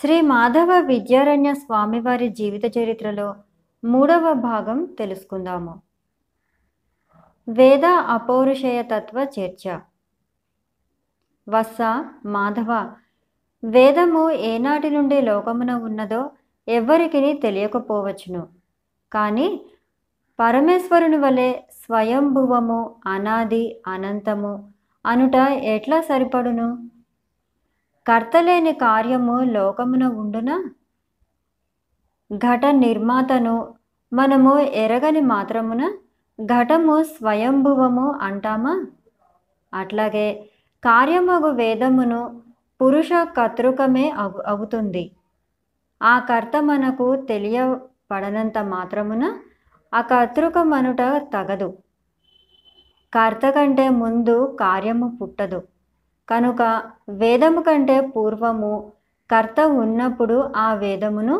శ్రీ మాధవ విద్యారణ్య స్వామివారి జీవిత చరిత్రలో మూడవ భాగం తెలుసుకుందాము. వేద అపౌరుషేయ తత్వ చర్చ. వస్స మాధవ వేదము ఏనాటి నుండి లోకమున ఉన్నదో ఎవ్వరికి తెలియకపోవచ్చును. కానీ పరమేశ్వరుని వలె స్వయంభువము అనాది అనంతము అనుట ఎట్లా సరిపడును? కర్తలేని కార్యము లోకమున ఉండునా? ఘట నిర్మాతను మనము ఎరగని మాత్రమున ఘటము స్వయంభువము అంటామా? అట్లాగే కార్యమగు వేదమును పురుష కర్తృకమే అగు అవుతుంది. ఆ కర్త మనకు తెలియపడనంత మాత్రమున ఆ కర్తృకమనుట తగదు. కర్త కంటే ముందు కార్యము పుట్టదు. కనుక వేదము కంటే పూర్వము కర్త ఉన్నప్పుడు ఆ వేదమును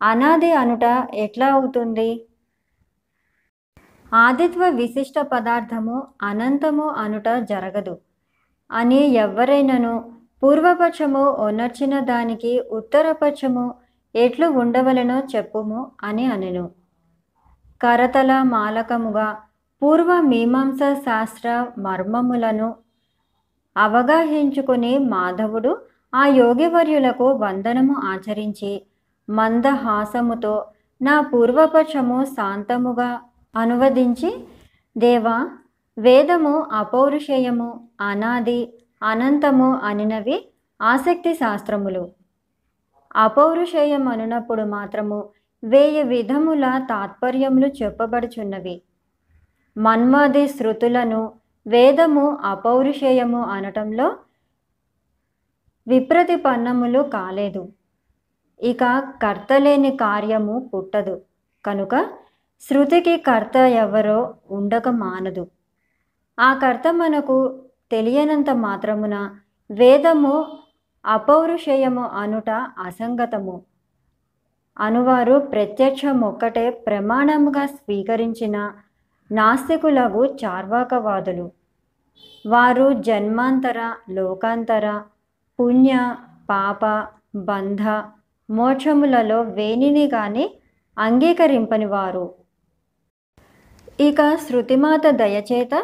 అనాది అనుట ఎట్లా అవుతుంది? ఆదిత్వ విశిష్ట పదార్థము అనంతము అనుట జరగదు. అని ఎవ్వరైనను పూర్వపక్షము ఒనర్చిన దానికి ఉత్తరపక్షము ఎట్లు ఉండవలెనో చెప్పుము అని అనెను. కరతల మాలకముగా పూర్వ మీమాంస శాస్త్ర మర్మములను అవగాహించుకుని మాధవుడు ఆ యోగివర్యులకు వందనము ఆచరించి మందహాసముతో నా పూర్వపక్షము శాంతముగా అనువదించి దేవా వేదము అపౌరుషేయము అనాది అనంతము అనినవి ఆసక్తి శాస్త్రములు. అపౌరుషేయం అనునప్పుడు మాత్రము వేయి విధముల తాత్పర్యములు చెప్పబడుచున్నవి. మన్మాది శృతులను వేదము అపౌరుషేయము అనటంలో విప్రతిపన్నములు కాలేదు. ఇక కర్తలేని కార్యము పుట్టదు. కనుక శృతికి కర్త ఎవరో ఉండక మానదు. ఆ కర్త మనకు తెలియనంత మాత్రమున వేదము అపౌరుషేయము అనుట అసంగతము. అనువారు ప్రత్యక్షమొక్కటే ప్రమాణముగా స్వీకరించిన నాస్తికులకు చార్వాకవాదులు. వారు జన్మాంతర లోకాంతర పుణ్య పాప బంధ మోక్షములలో వేనిని కానీ అంగీకరింపని వారు ఇక శృతిమాత దయచేత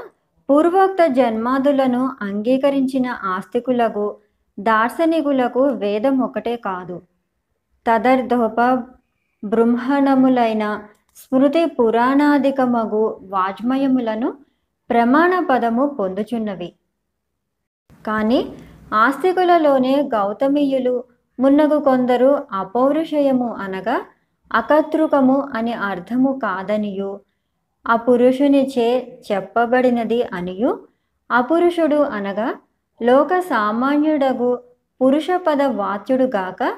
పూర్వోక్త జన్మాదులను అంగీకరించిన ఆస్తికులకు దార్శనికులకు వేదం ఒకటే కాదు. తదర్థోప బృంహణములైన స్మృతి పురాణాధికమగు వాజ్మయములను ప్రమాణ పదము పొందుచున్నవి. కానీ ఆస్తికులలోనే గౌతమీయులు మున్నగు కొందరు అపౌరుషయము అనగా అకర్తృకము అని అర్థము కాదనియు. అపురుషునిచే చెప్పబడినది అనియు. అపురుషుడు అనగా లోక సామాన్యుడగు పురుషపద వాచ్యుడుగాక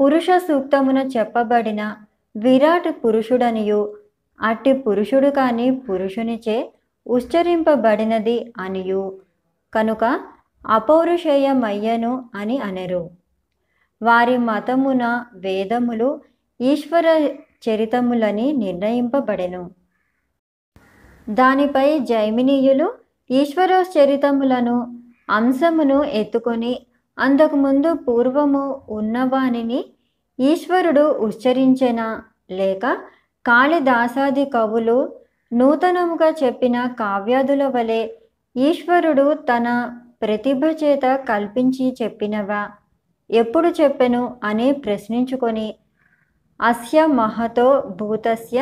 పురుష సూక్తమున చెప్పబడిన విరాట్ పురుషుడనియు. అట్టి పురుషుడు కాని పురుషునిచే ఉచ్చరింపబడినది అనియు. కనుక అపౌరుషేయమయ్యను అని అనరు. వారి మతమున వేదములు ఈశ్వర చరితములని నిర్ణయింపబడెను. దానిపై జైమినీయులు ఈశ్వర చరితములను అంశమును ఎత్తుకొని అంతకుముందు పూర్వము ఉన్నవానిని ఈశ్వరుడు ఉచ్చరించెనా లేక కాళిదాసాది కవులు నూతనముగా చెప్పిన కావ్యాదుల వలె ఈశ్వరుడు తన ప్రతిభ చేత కల్పించి చెప్పినవా? ఎప్పుడు చెప్పెను అని ప్రశ్నించుకొని అస్య మహతో భూతస్య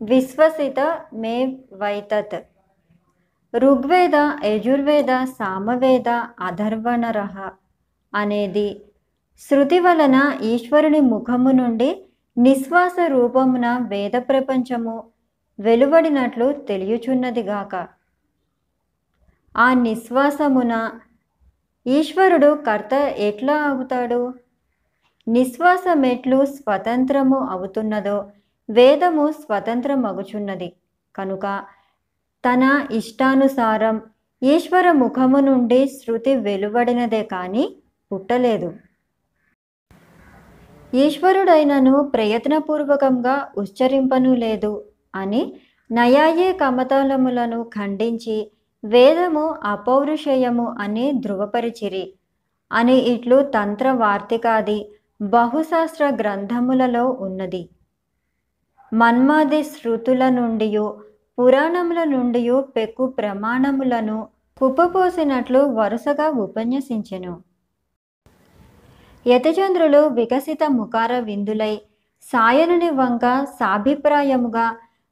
విశ్వసిత మే వైతత్. ఋగ్వేద యజుర్వేద సామవేద అధర్వణరహ అనేది శృతి వలన ఈశ్వరుని ముఖము నుండి నిశ్వాస రూపమున వేద ప్రపంచము వెలువడినట్లు తెలియచున్నదిగాక ఆ నిశ్వాసమున ఈశ్వరుడు కర్త ఎట్లా అవుతాడు? నిశ్వాసమెట్లు స్వతంత్రము అవుతున్నదో వేదము స్వతంత్రమగుచున్నది. కనుక తన ఇష్టానుసారం ఈశ్వర ముఖము నుండి శృతి వెలువడినదే కానీ పుట్టలేదు. ఈశ్వరుడైనను ప్రయత్నపూర్వకంగా ఉచ్చరింపను లేదు అని నయాయే కమతలములను ఖండించి వేదము అపౌరుషేయము అని ధృవపరిచిరి అని ఇట్లు తంత్ర వార్తికాది బహుశాస్త్ర గ్రంథములలో ఉన్నది. మన్మాది శృతుల నుండి పురాణముల నుండి పెక్కు ప్రమాణములను కుప్పపోసినట్లు వరుసగా ఉపన్యసించెను. యతచంద్రులు వికసిత ముఖార విందులై సాయనుని వంక సాభిప్రాయముగా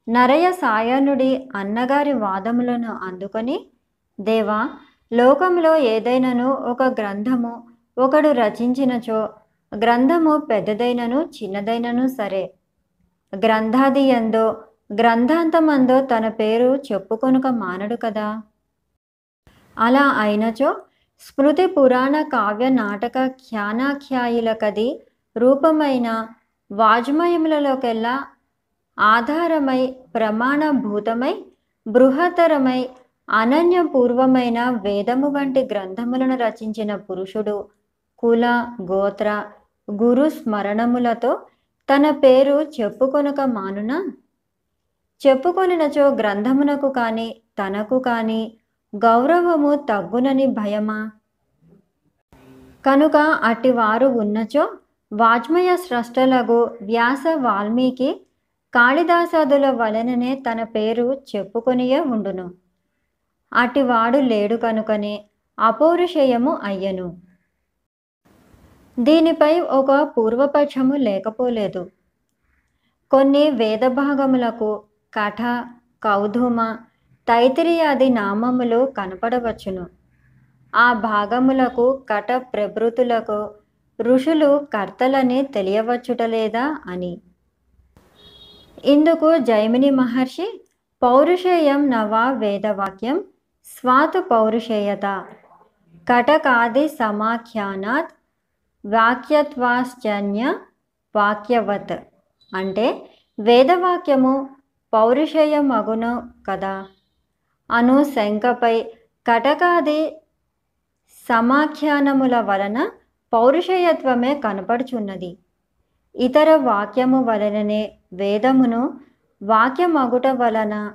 నరయ సాయనుడి అన్నగారి వాదములను అందుకొని దేవా లోకంలో ఏదైనను ఒక గ్రంథము ఒకడు రచించినచో గ్రంథము పెద్దదైనను చిన్నదైనను సరే. గ్రంథాది ఎందో గ్రంథాంతమందో తన పేరు చెప్పుకొనుక మానడు కదా? అలా అయినచో స్మృతి పురాణ కావ్య నాటక ఖ్యానాఖ్యాయులకది రూపమైన వాజ్మయములలోకెల్లా ఆధారమై ప్రమాణభూతమై బృహతరమై అనన్యపూర్వమైన వేదము వంటి గ్రంథములను రచించిన పురుషుడు కుల గోత్ర గురు స్మరణములతో తన పేరు చెప్పుకొనక మానున? చెప్పుకొనినచో గ్రంథమునకు కాని తనకు కాని గౌరవము తగ్గునని భయమా? కనుక అటివారు ఉన్నచో వాజ్మయ స్రష్టలగు వ్యాస వాల్మీకి కాళిదాసాదుల వలననే తన పేరు చెప్పుకొనియే ఉండును. అటివాడు లేడు కనుకనే అపౌరుషేయము అయ్యను. దీనిపై ఒక పూర్వపక్షము లేకపోలేదు. కొన్ని వేదభాగములకు కఠ కౌధుమ తైతిరియాది నామములు కనపడవచ్చును. ఆ భాగములకు కట ప్రభృతులకు ఋషులు కర్తలని తెలియవచ్చుటలేదా అని. ఇందుకు జైమిని మహర్షి పౌరుషేయం నవా వేదవాక్యం స్వాతు పౌరుషేయత. కటకాది సమాఖ్యానాత్ వాక్యత్వాశ్చన్య వాక్యవత్. అంటే వేదవాక్యము పౌరుషేయం అగును కదా. అను శంకపై కటకాది సమాఖ్యానముల వలన పౌరుషేయత్వమే కనపడుచున్నది. ఇతర వాక్యము వలననే వేదమును వాక్యమగుట వలన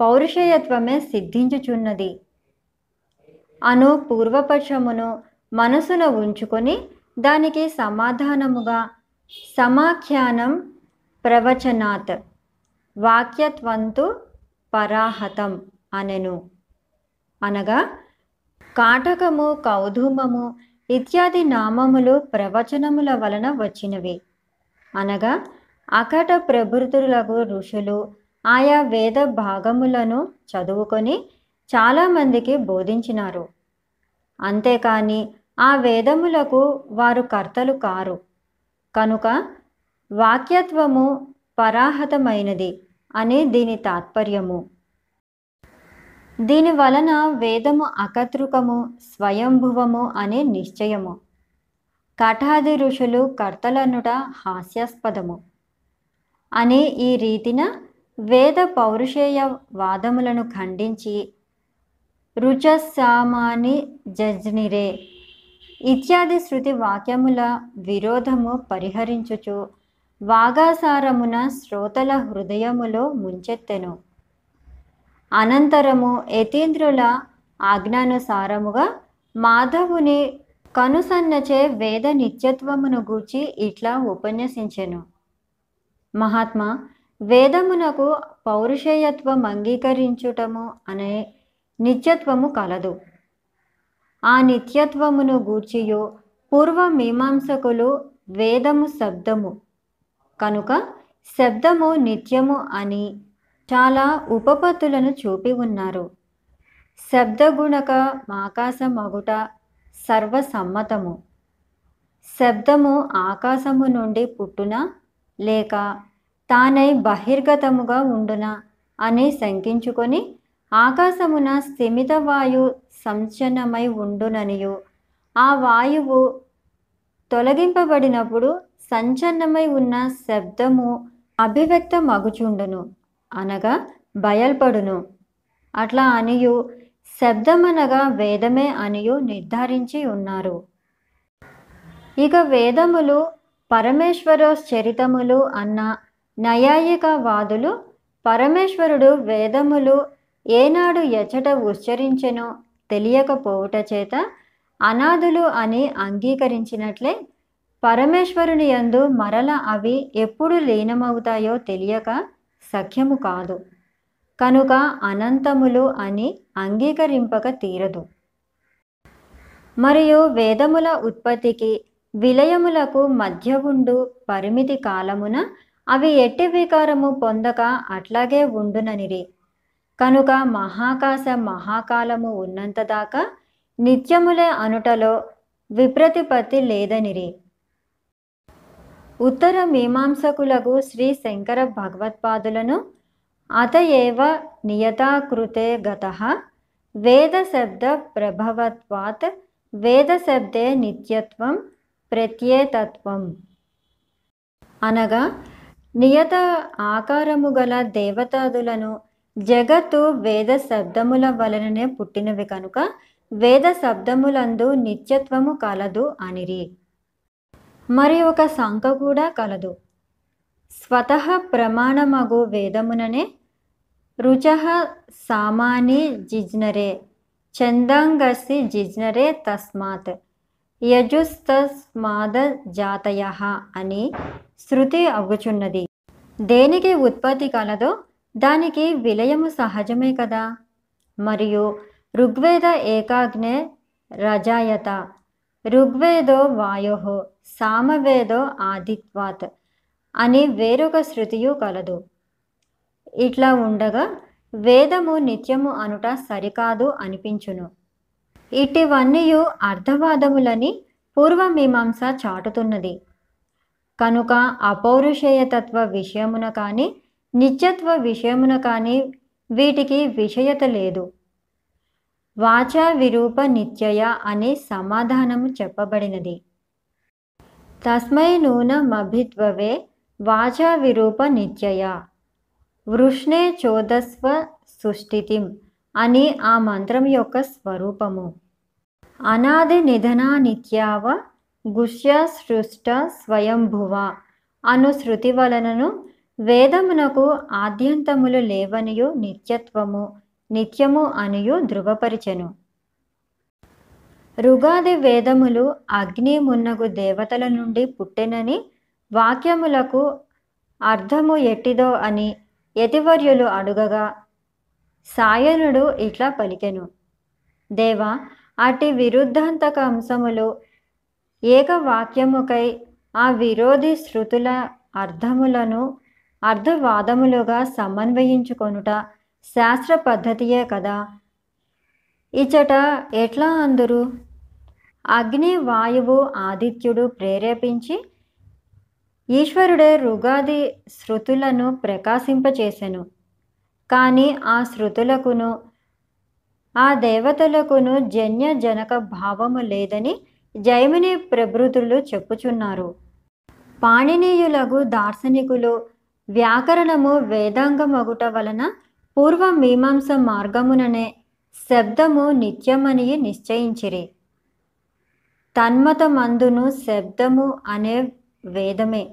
పౌరుషయత్వమే సిద్ధించుచున్నది. అను పూర్వపక్షమును మనసున ఉంచుకొని దానికి సమాధానముగా సమాఖ్యానం ప్రవచనాత్. వాక్యత్వంతు పరాహతం అనెను. అనగా కాటకము కౌధుమము ఇత్యాది నామములు ప్రవచనముల వలన వచ్చినవి. అనగా అకట ప్రభృతులకు ఋషులు ఆయా వేద భాగములను చదువుకొని చాలామందికి బోధించినారు. అంతేకాని ఆ వేదములకు వారు కర్తలు కారు. కనుక వాక్యత్వము పరాహతమైనది అని దీని తాత్పర్యము. దీని వలన వేదము అకతృకము స్వయంభువము అనే నిశ్చయము. కఠాది ఋషులు కర్తలనుట హాస్యాస్పదము. అనే ఈ రీతిన వేద పౌరుషేయ వాదములను ఖండించి రుచసామాని జజ్నిరే ఇత్యాది శృతి వాక్యముల విరోధము పరిహరించుచు వాగాసారమున శ్రోతల హృదయములో ముంచెత్తెను. అనంతరము యతీంద్రుల ఆజ్ఞానుసారముగా మాధవుని కనుసన్నచే వేద నిత్యత్వమును గూర్చి ఇట్లా ఉపన్యసించెను. మహాత్మా వేదమునకు పౌరుషేయత్వం అంగీకరించుటము అనే నిత్యత్వము కలదు. ఆ నిత్యత్వమును గూర్చియు పూర్వ మీమాంసకులు వేదము శబ్దము. కనుక శబ్దము నిత్యము అని చాలా ఉపపత్తులను చూపి ఉన్నారు. శబ్దగుణక మాకాశ మగుట సర్వసమ్మతము. శబ్దము ఆకాశము నుండి పుట్టున లేక తానై బహిర్గతముగా ఉండున అని శంకించుకొని ఆకాశమున స్థిమిత వాయు సంచనమై ఉండుననియు. ఆ వాయువు తొలగింపబడినప్పుడు సంచలనమై ఉన్న శబ్దము అభివ్యక్త మగుచుండును అనగా బయల్పడును. అట్లా అనియు శబ్దమనగా వేదమే అనియు నిర్ధారించి ఉన్నారు. ఇక వేదములు పరమేశ్వరోశ్చరితములు అన్న నయాయిక వాదులు పరమేశ్వరుడు వేదములు ఏనాడు ఎచట ఉచ్చరించెనో తెలియకపోవుట చేత అనాథులు అని అంగీకరించినట్లే పరమేశ్వరుని యందు మరల అవి ఎప్పుడు లీనమవుతాయో తెలియక సఖ్యము కాదు. కనుక అనంతములు అని అంగీకరింపక తీరదు. మరియు వేదముల ఉత్పత్తికి విలయములకు మధ్య ఉండు పరిమితి కాలమున అవి ఎట్టి వికారము పొందక అట్లాగే ఉండుననిరి. కనుక మహాకాశ మహాకాలము ఉన్నంత దాకా నిత్యములే అనుటలో విప్రతిపత్తి లేదనిరి. ఉత్తర మీమాంసకులకు శ్రీ శంకర భగవత్పాదులను అత ఏవ నియతాకృతే గత వేద శబ్ద ప్రభవత్వాత్ వేద శబ్దే నిత్యత్వం ప్రత్యేతత్వం. అనగా నియత ఆకారము గల దేవతాదులను జగత్తు వేద శబ్దముల వలననే పుట్టినవి కనుక వేద శబ్దములందు నిత్యత్వము కలదు అనిరి. మరి ఒక సంఖ కూడా కలదు. స్వతః ప్రమాణమగు వేదముననే రుచ సామాని జిజ్నరే చందాంగసి జిజ్నరే తస్మాత్. యజుస్తస్మాద జాతయ అని శృతి అగుచున్నది దేనికి ఉత్పత్తి కలదో దానికి విలయము సహజమే కదా. మరియు ఋగ్వేద ఏకాగ్నే రజాయత. ఋగ్వేదో వాయో సామవేదో ఆదిత్వాత్ అని వేరొక శృతియు కలదు. ఇట్లా ఉండగా వేదము నిత్యము అనుట సరికాదు అనిపించును. ఇటివన్నీయు అర్ధవాదములని పూర్వమీమాంస చాటుతున్నది. కనుక అపౌరుషేయతత్వ విషయమున కానీ నిత్యత్వ విషయమున కానీ వీటికి విషయత లేదు. వాచా విరూప నిత్యయ అనే సమాధానము చెప్పబడినది. తస్మై నూనమభిద్వవే వాచా విరూప నిత్యయ. వృష్ణే చోదస్వ సుష్టితిం అని ఆ మంత్రం యొక్క స్వరూపము. అనాది నిధనా నిత్యావ గుష్య సృష్ట స్వయంభువ అను శృతి వలనను వేదమునకు ఆద్యంతములు లేవనియు నిత్యత్వము నిత్యము అనియు ధృవపరిచెను. రుగాది వేదములు అగ్ని మున్నగు దేవతల నుండి పుట్టెనని వాక్యములకు అర్థము ఎట్టిదో అని యతివర్యులు అడుగగా సాయనుడు ఇట్లా పలికెను. దేవా అటి విరుద్ధాంతక అంశములు ఏకవాక్యముకై ఆ విరోధి శృతుల అర్థములను అర్ధవాదములుగా సమన్వయించుకొనుట శాస్త్ర పద్ధతియే కదా. ఇచట ఎట్లా అందరు? అగ్ని వాయువు ఆదిత్యుడు ప్రేరేపించి ఈశ్వరుడే రుగాది శృతులను ప్రకాశింపచేసెను. కానీ ఆ శృతులకును ఆ దేవతలకును జన్య జనక భావము లేదని జైమిని ప్రభృతులు చెప్పుచున్నారు. పాణినీయులకు దార్శనికులు వ్యాకరణము వేదాంగమగుట వలన పూర్వ మీమాంస మార్గముననే శబ్దము నిత్యమని నిశ్చయించిరి. తన్మతమందును శబ్దము అనే వేదమే.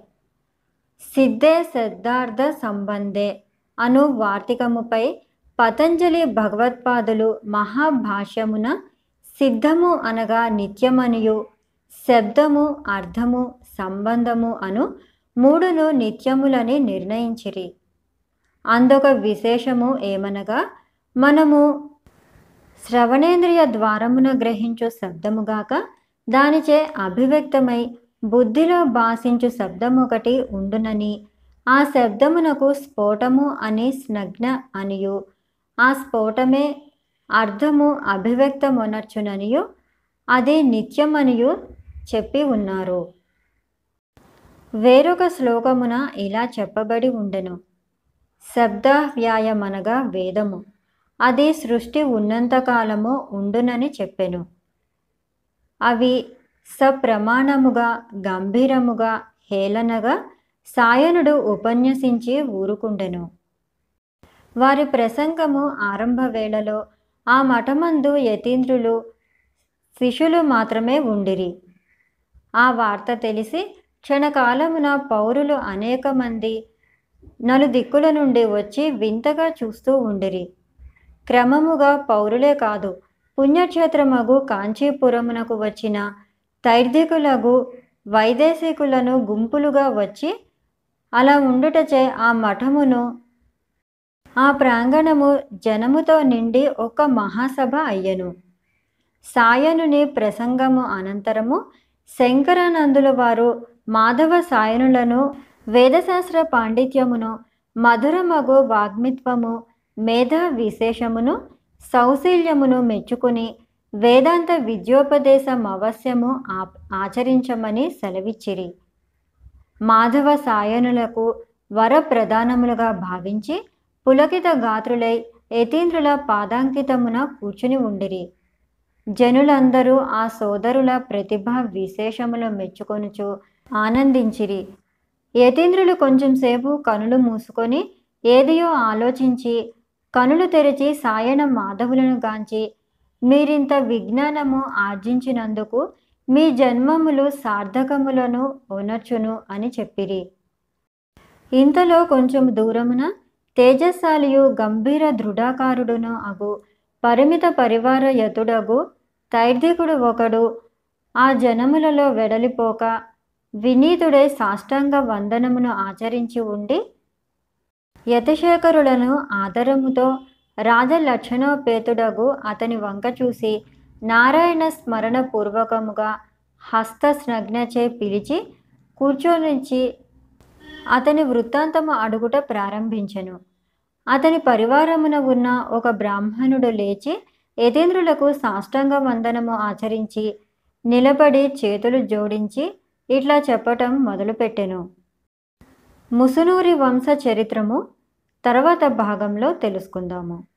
సిద్ధే శబ్దార్థ సంబంధే అను వార్తికముపై పతంజలి భగవత్పాదులు మహాభాష్యమున సిద్ధము అనగా నిత్యమనియు శబ్దము అర్థము సంబంధము అను మూడును నిత్యములని నిర్ణయించిరి. అందొక విశేషము ఏమనగా మనము శ్రవణేంద్రియ ద్వారమున గ్రహించు శబ్దముగాక దానిచే అభివ్యక్తమై బుద్ధిలో భాషించు శబ్దమొకటి ఉండునని ఆ శబ్దమునకు స్ఫోటము అని స్నగ్న అనియు ఆ స్ఫోటమే అర్థము అభివ్యక్తమొనర్చుననియు అది నిత్యమనియు చెప్పి ఉన్నారు. వేరొక శ్లోకమున ఇలా చెప్పబడి ఉండెను. శబ్దవ్యాయమనగా వేదము. అది సృష్టి ఉన్నంతకాలము ఉండునని చెప్పెను. అవి సప్రమాణముగా గంభీరముగా హేళనగా సాయనుడు ఉపన్యసించి ఊరుకుండెను. వారి ప్రసంగము ఆరంభ వేళలో ఆ మఠమందు యతీంద్రులు శిష్యులు మాత్రమే ఉండిరి. ఆ వార్త తెలిసి క్షణకాలమున పౌరులు అనేక మంది నలుదిక్కుల నుండి వచ్చి వింతగా చూస్తూ ఉండిరి. క్రమముగా పౌరులే కాదు పుణ్యక్షేత్రమగు కాంచీపురమునకు వచ్చిన తైర్దికులగు వైదేశికులను గుంపులుగా వచ్చి అలా ఉండుటచే ఆ మఠమును ఆ ప్రాంగణము జనముతో నిండి ఒక మహాసభ అయ్యను. సాయనుని ప్రసంగము అనంతరము శంకరానందుల వారు మాధవ సాయనులను వేదశాస్త్ర పాండిత్యమును మధురమగు వాగ్మిత్వము మేధా విశేషమును సౌశీల్యమును మెచ్చుకుని వేదాంత విద్యోపదేశం అవశ్యము ఆ- ఆచరించమని సెలవిచ్చిరి. మాధవ సాయనులకు వర ప్రధానములుగా భావించి పులకిత గాత్రులై యతీంద్రుల పాదాంకితమున కూర్చుని ఉండిరి. జనులందరూ ఆ సోదరుల ప్రతిభ విశేషములు మెచ్చుకొనుచు ఆనందించిరి. యతీంద్రులు కొంచెం సేపు కనులు మూసుకొని ఏదియో ఆలోచించి కనులు తెరిచి సాయన మాధవులను గాంచి మీరింత విజ్ఞానము ఆర్జించినందుకు మీ జన్మములు సార్థకములను ఉనర్చును అని చెప్పిరి. ఇంతలో కొంచెం దూరమున తేజశాలియు గంభీర దృఢాకారుడును అగు పరిమిత పరివార యతుడగు తైర్ధికుడు ఒకడు. ఆ జనములలో వెడలిపోక వినీతుడై సాష్టాంగ వందనమును ఆచరించి ఉండి యతశేఖరులను ఆదరముతో రాజలక్షణోపేతుడగు అతని వంక చూసి నారాయణ స్మరణ పూర్వకముగా హస్తస్నగ్నచే పిలిచి కూర్చోనుంచి అతని వృత్తాంతము అడుగుట ప్రారంభించెను. అతని పరివారమున ఉన్న ఒక బ్రాహ్మణుడు లేచి యతీంద్రులకు సాష్టాంగ వందనము ఆచరించి నిలబడి చేతులు జోడించి ఇట్లా చెప్పటం మొదలుపెట్టెను. ముసునూరి వంశ చరిత్రము తర్వాత భాగంలో తెలుసుకుందాము.